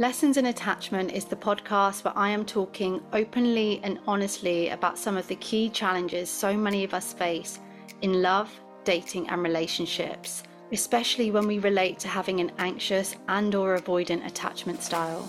Lessons in Attachment is the podcast where I am talking openly and honestly about some of the key challenges so many of us face in love, dating and relationships, especially when we relate to having an anxious and or avoidant attachment style.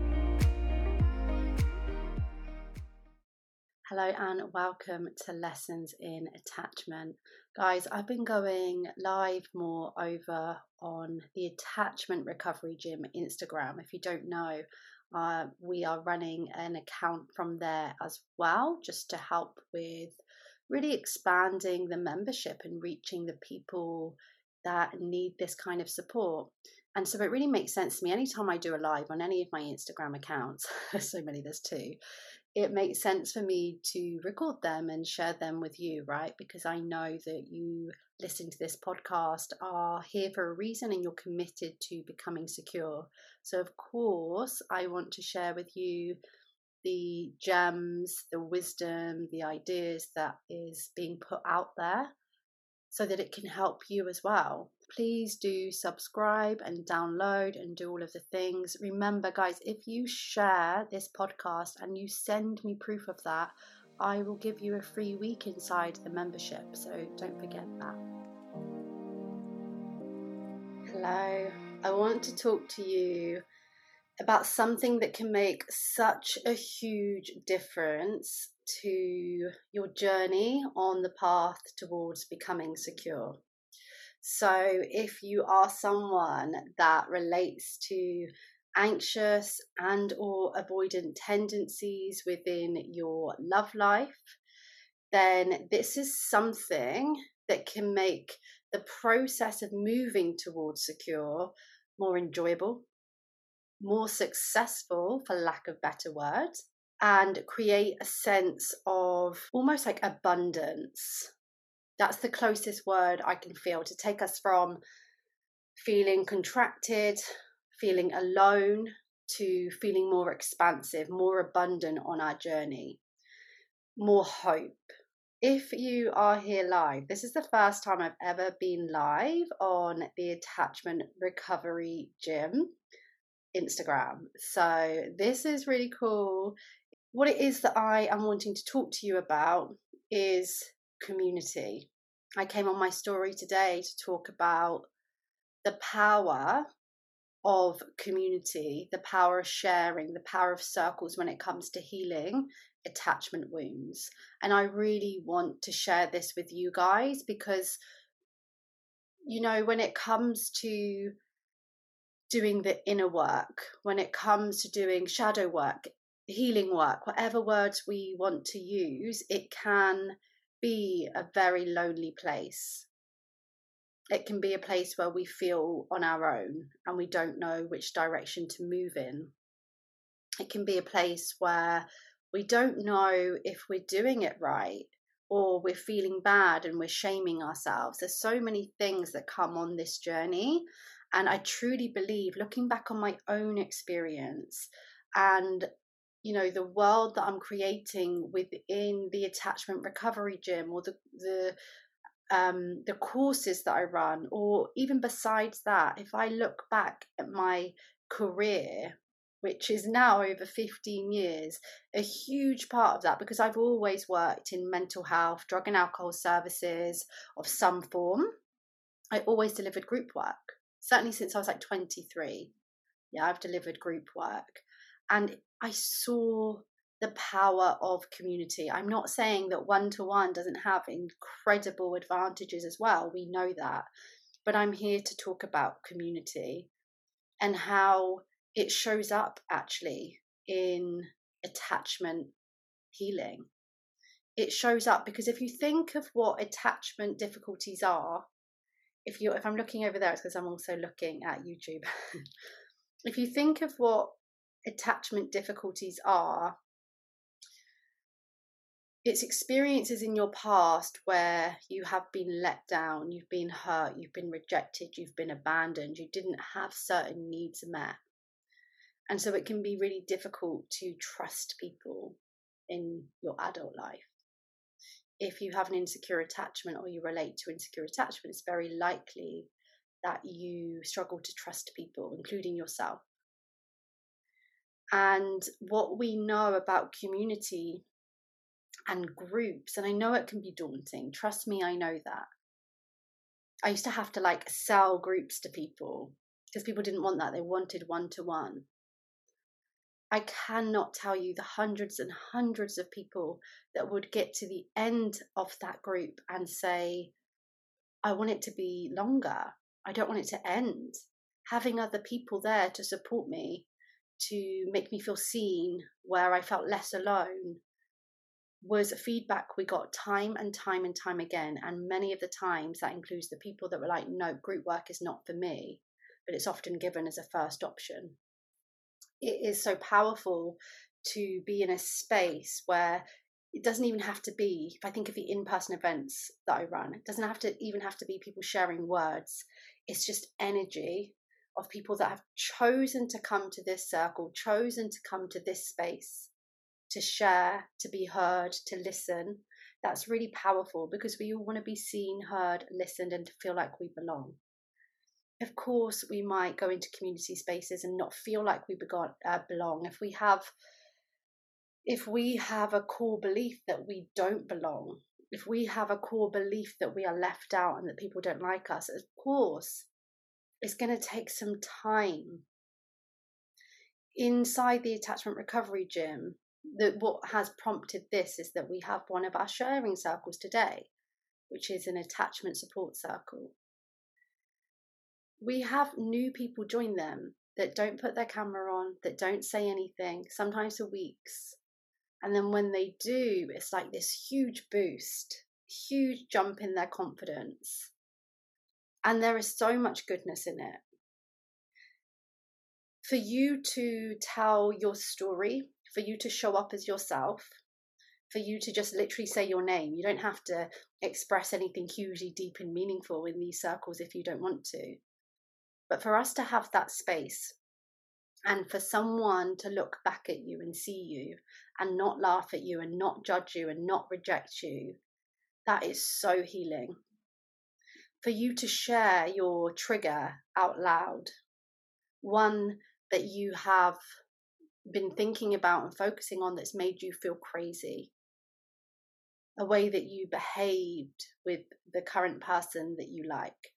Hello and welcome to Lessons in Attachment. Guys, I've been going live more over on the Attachment Recovery Gym Instagram. If you don't know, uh, we are running an account from there as well, just to help with really expanding the membership and reaching the people that need this kind of support. And so it really makes sense to me anytime I do a live on any of my Instagram accounts, so many, there's two, it makes sense for me to record them and share them with you, right? Because I know that you listen to this podcast are here for a reason and you're committed to becoming secure. So, of course, I want to share with you the gems, the wisdom, the ideas that is being put out there so that it can help you as well. Please do subscribe and download and do all of the things. Remember, guys, if you share this podcast and you send me proof of that, I will give you a free week inside the membership. So don't forget that. Hello, I want to talk to you about something that can make such a huge difference to your journey on the path towards becoming secure. So, if you are someone that relates to anxious and or avoidant tendencies within your love life, then this is something that can make the process of moving towards secure more enjoyable, more successful, for lack of better words, and create a sense of almost like abundance. That's the closest word I can feel to take us from feeling contracted, feeling alone, to feeling more expansive, more abundant on our journey, more hope. If you are here live, this is the first time I've ever been live on the Attachment Recovery Gym Instagram. So, this is really cool what it is that I am wanting to talk to you about is community. I came on my story today to talk about the power of community, the power of sharing, the power of circles when it comes to healing attachment wounds. And I really want to share this with you guys because, you know, when it comes to doing the inner work, when it comes to doing shadow work, healing work, whatever words we want to use, it can be a very lonely place. It can be a place where we feel on our own and we don't know which direction to move in. It can be a place where we don't know if we're doing it right or we're feeling bad and we're shaming ourselves. There's so many things that come on this journey. And I truly believe, looking back on my own experience and you know the world that i'm creating within the attachment recovery gym or the the um, the courses that i run or even besides that if i look back at my career which is now over 15 years a huge part of that because i've always worked in mental health drug and alcohol services of some form i always delivered group work certainly since i was like 23 yeah i've delivered group work and I saw the power of community. I'm not saying that one to one doesn't have incredible advantages as well. We know that. But I'm here to talk about community and how it shows up actually in attachment healing. It shows up because if you think of what attachment difficulties are, if you if I'm looking over there, it's because I'm also looking at YouTube. if you think of what attachment difficulties are, it's experiences in your past where you have been let down, you've been hurt, you've been rejected, you've been abandoned, you didn't have certain needs met. And so it can be really difficult to trust people in your adult life. If you have an insecure attachment or you relate to insecure attachment, it's very likely that you struggle to trust people, including yourself. And what we know about community and groups. And I know it can be daunting. Trust me, I know that. I used to have to like sell groups to people because people didn't want that. They wanted one to one. I cannot tell you the hundreds and hundreds of people that would get to the end of that group and say, I want it to be longer. I don't want it to end. Having other people there to support me, to make me feel seen where I felt less alone, was feedback we got time and time and time again. And many of the times that includes the people that were like, no, group work is not for me, but it's often given as a first option. It is so powerful to be in a space where it doesn't even have to be, if I think of the in person events that I run, it doesn't have to even have to be people sharing words. It's just energy of people that have chosen to come to this circle, chosen to come to this space to share, to be heard, to listen. That's really powerful because we all want to be seen, heard, listened, and to feel like we belong. Of course, we might go into community spaces and not feel like we uh, belong. If we have, if we have a core belief that we don't belong, if we have a core belief that we are left out and that people don't like us, of course, it's going to take some time. Inside the attachment recovery gym, that what has prompted this is that we have one of our sharing circles today, which is an attachment support circle. We have new people join them that don't put their camera on, that don't say anything, sometimes for weeks. And then when they do, it's like this huge boost, huge jump in their confidence. And there is so much goodness in it. For you to tell your story for you to show up as yourself, for you to just literally say your name. You don't have to express anything hugely deep and meaningful in these circles if you don't want to. But for us to have that space and for someone to look back at you and see you and not laugh at you and not judge you and not reject you, that is so healing. For you to share your trigger out loud, one that you have been thinking about and focusing on that's made you feel crazy. A way that you behaved with the current person that you like.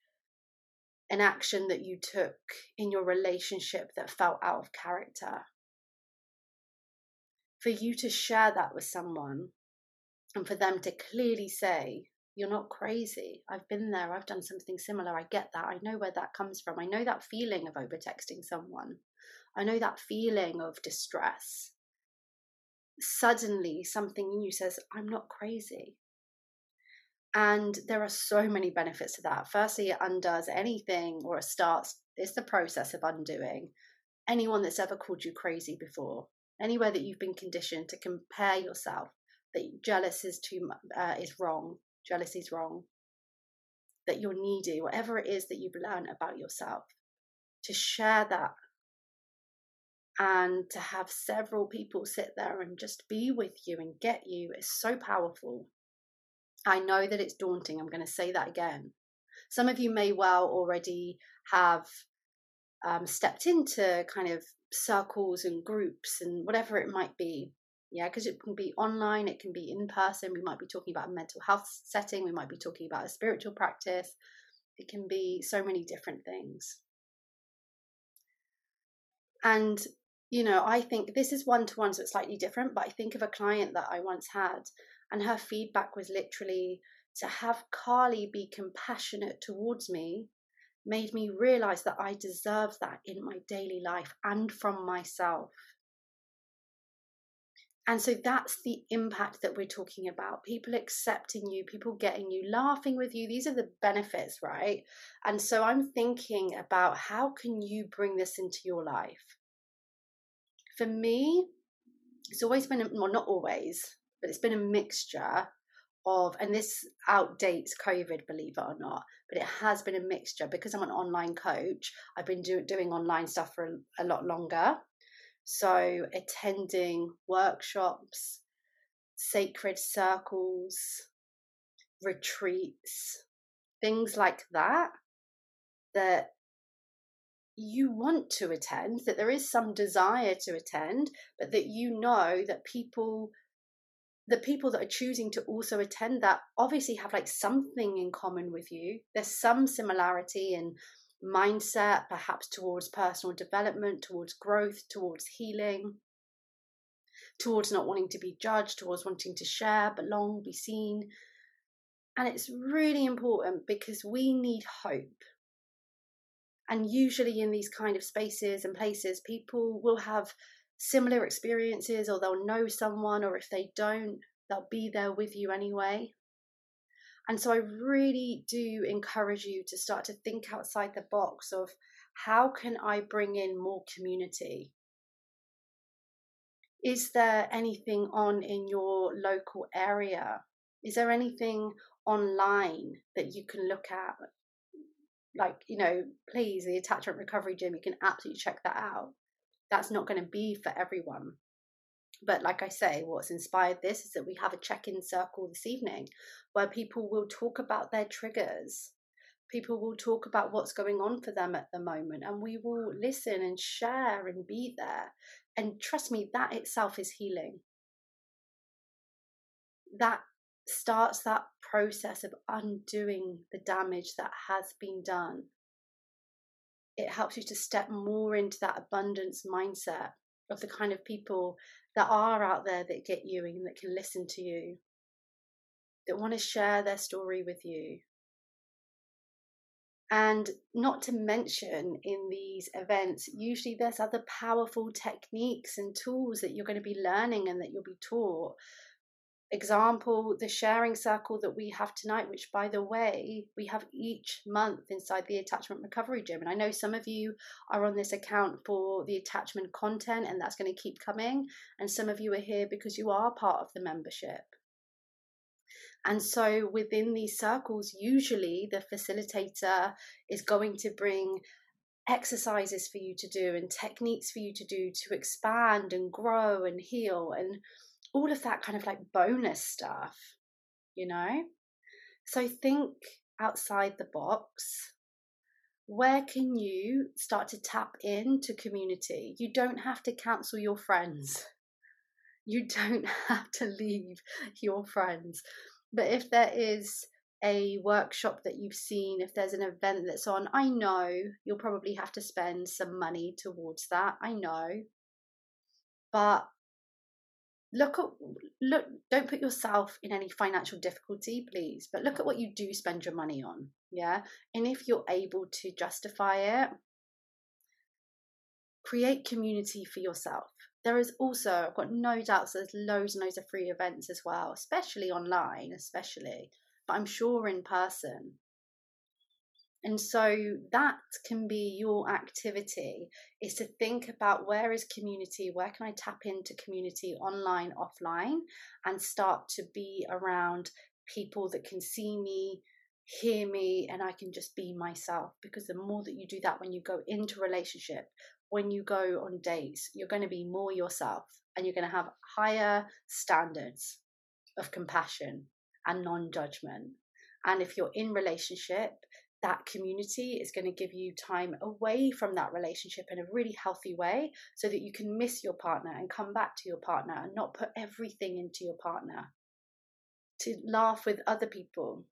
An action that you took in your relationship that felt out of character. For you to share that with someone and for them to clearly say you're not crazy. I've been there. I've done something similar. I get that. I know where that comes from. I know that feeling of overtexting someone. I know that feeling of distress. Suddenly, something in you says, I'm not crazy. And there are so many benefits to that. Firstly, it undoes anything or it starts, it's the process of undoing anyone that's ever called you crazy before, anywhere that you've been conditioned to compare yourself, that jealous is too uh, is wrong, jealousy is wrong, that you're needy, whatever it is that you've learned about yourself, to share that and to have several people sit there and just be with you and get you is so powerful. I know that it's daunting. I'm going to say that again. Some of you may well already have um, stepped into kind of circles and groups and whatever it might be. Yeah, because it can be online, it can be in person. We might be talking about a mental health setting, we might be talking about a spiritual practice. It can be so many different things. And you know, I think this is one to one, so it's slightly different, but I think of a client that I once had, and her feedback was literally to have Carly be compassionate towards me made me realize that I deserve that in my daily life and from myself. And so that's the impact that we're talking about. People accepting you, people getting you, laughing with you. These are the benefits, right? And so I'm thinking about how can you bring this into your life? for me, it's always been, well, not always, but it's been a mixture of, and this outdates COVID, believe it or not, but it has been a mixture because I'm an online coach. I've been do, doing online stuff for a, a lot longer. So, attending workshops, sacred circles, retreats, things like that, that you want to attend, that there is some desire to attend, but that you know that people the people that are choosing to also attend that obviously have like something in common with you. There's some similarity in mindset, perhaps towards personal development, towards growth, towards healing, towards not wanting to be judged, towards wanting to share, belong, be seen. And it's really important because we need hope. And usually, in these kind of spaces and places, people will have similar experiences or they'll know someone, or if they don't, they'll be there with you anyway. And so I really do encourage you to start to think outside the box of how can I bring in more community? Is there anything on in your local area? Is there anything online that you can look at? Like, you know, please, the attachment recovery gym, you can absolutely check that out that's not going to be for everyone. But like I say, what's inspired this is that we have a check in circle this evening where people will talk about their triggers. People will talk about what's going on for them at the moment, and we will listen and share and be there. And trust me, that itself is healing. That starts that process of undoing the damage that has been done it helps you to step more into that abundance mindset of the kind of people that are out there that get you and that can listen to you, that want to share their story with you. And not to mention in these events, usually there's other powerful techniques and tools that you're going to be learning and that you'll be taught example, the sharing circle that we have tonight, which by the way, we have each month inside the attachment recovery gym. And I know some of you are on this account for the attachment content, and that's going to keep coming. And some of you are here because you are part of the membership. And so within these circles, usually the facilitator is going to bring exercises for you to do and techniques for you to do to expand and grow and heal and all of that kind of like bonus stuff, you know? So think outside the box. Where can you start to tap into community? You don't have to cancel your friends. Mm. You don't have to leave your friends. But if there is a workshop that you've seen, if there's an event that's on, I know you'll probably have to spend some money towards that. I know. But look at look don't put yourself in any financial difficulty please but look at what you do spend your money on yeah? And if you're able to justify it create community for yourself. There is also i've got no doubts there's loads and loads of free events as well especially online especially but i'm sure in person and so that can be your activity is to think about where is community, where can I tap into community online, offline, and start to be around people that can see me, hear me, and I can just be myself. Because the more that you do that when you go into relationship, when you go on dates, you're going to be more yourself and you're going to have higher standards of compassion and non judgment. And if you're in relationship, that community is going to give you time away from that relationship in a really healthy way so that you can miss your partner and come back to your partner and not put everything into your partner. To laugh with other people,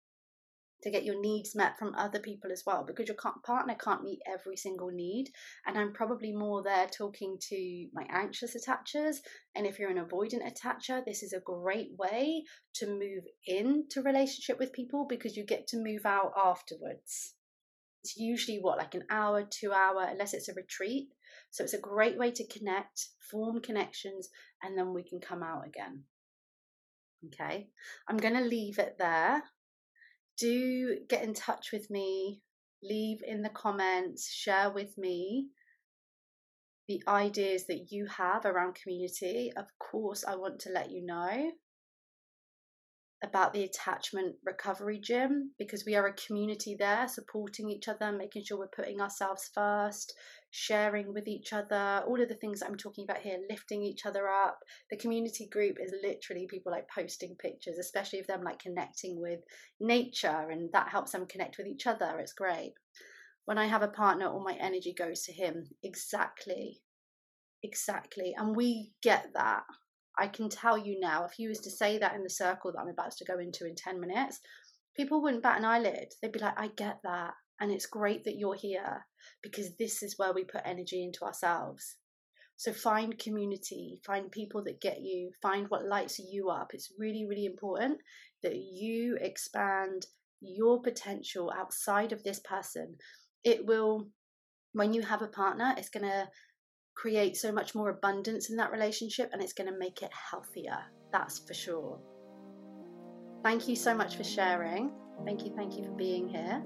to get your needs met from other people as well, because your partner can't meet every single need. And I'm probably more there talking to my anxious attachers. And if you're an avoidant attacher, this is a great way to move into relationship with people because you get to move out afterwards. It's usually what, like an hour, two hour, unless it's a retreat. So it's a great way to connect, form connections, and then we can come out again. Okay, I'm going to leave it there do get in touch with me, leave in the comments, share with me the ideas that you have around community. Of course, I want to let you know. about the attachment recovery gym because we are a community there supporting each other making sure we're putting ourselves first sharing with each other all of the things i'm talking about here lifting each other up. The community group is literally people like posting pictures especially of them like connecting with nature and that helps them connect with each other. It's great. When i have a partner all my energy goes to him. Exactly. Exactly. And we get that. I can tell you now, if you was to say that in the circle that I'm about to go into in 10 minutes, people wouldn't bat an eyelid. They'd be like, I get that. And it's great that you're here because this is where we put energy into ourselves. So find community, find people that get you, find what lights you up. It's really, really important that you expand your potential outside of this person. It will, when you have a partner, it's going to create so much more abundance in that relationship and it's going to make it healthier. That's for sure. Thank you so much for sharing. Thank you, thank you for being here.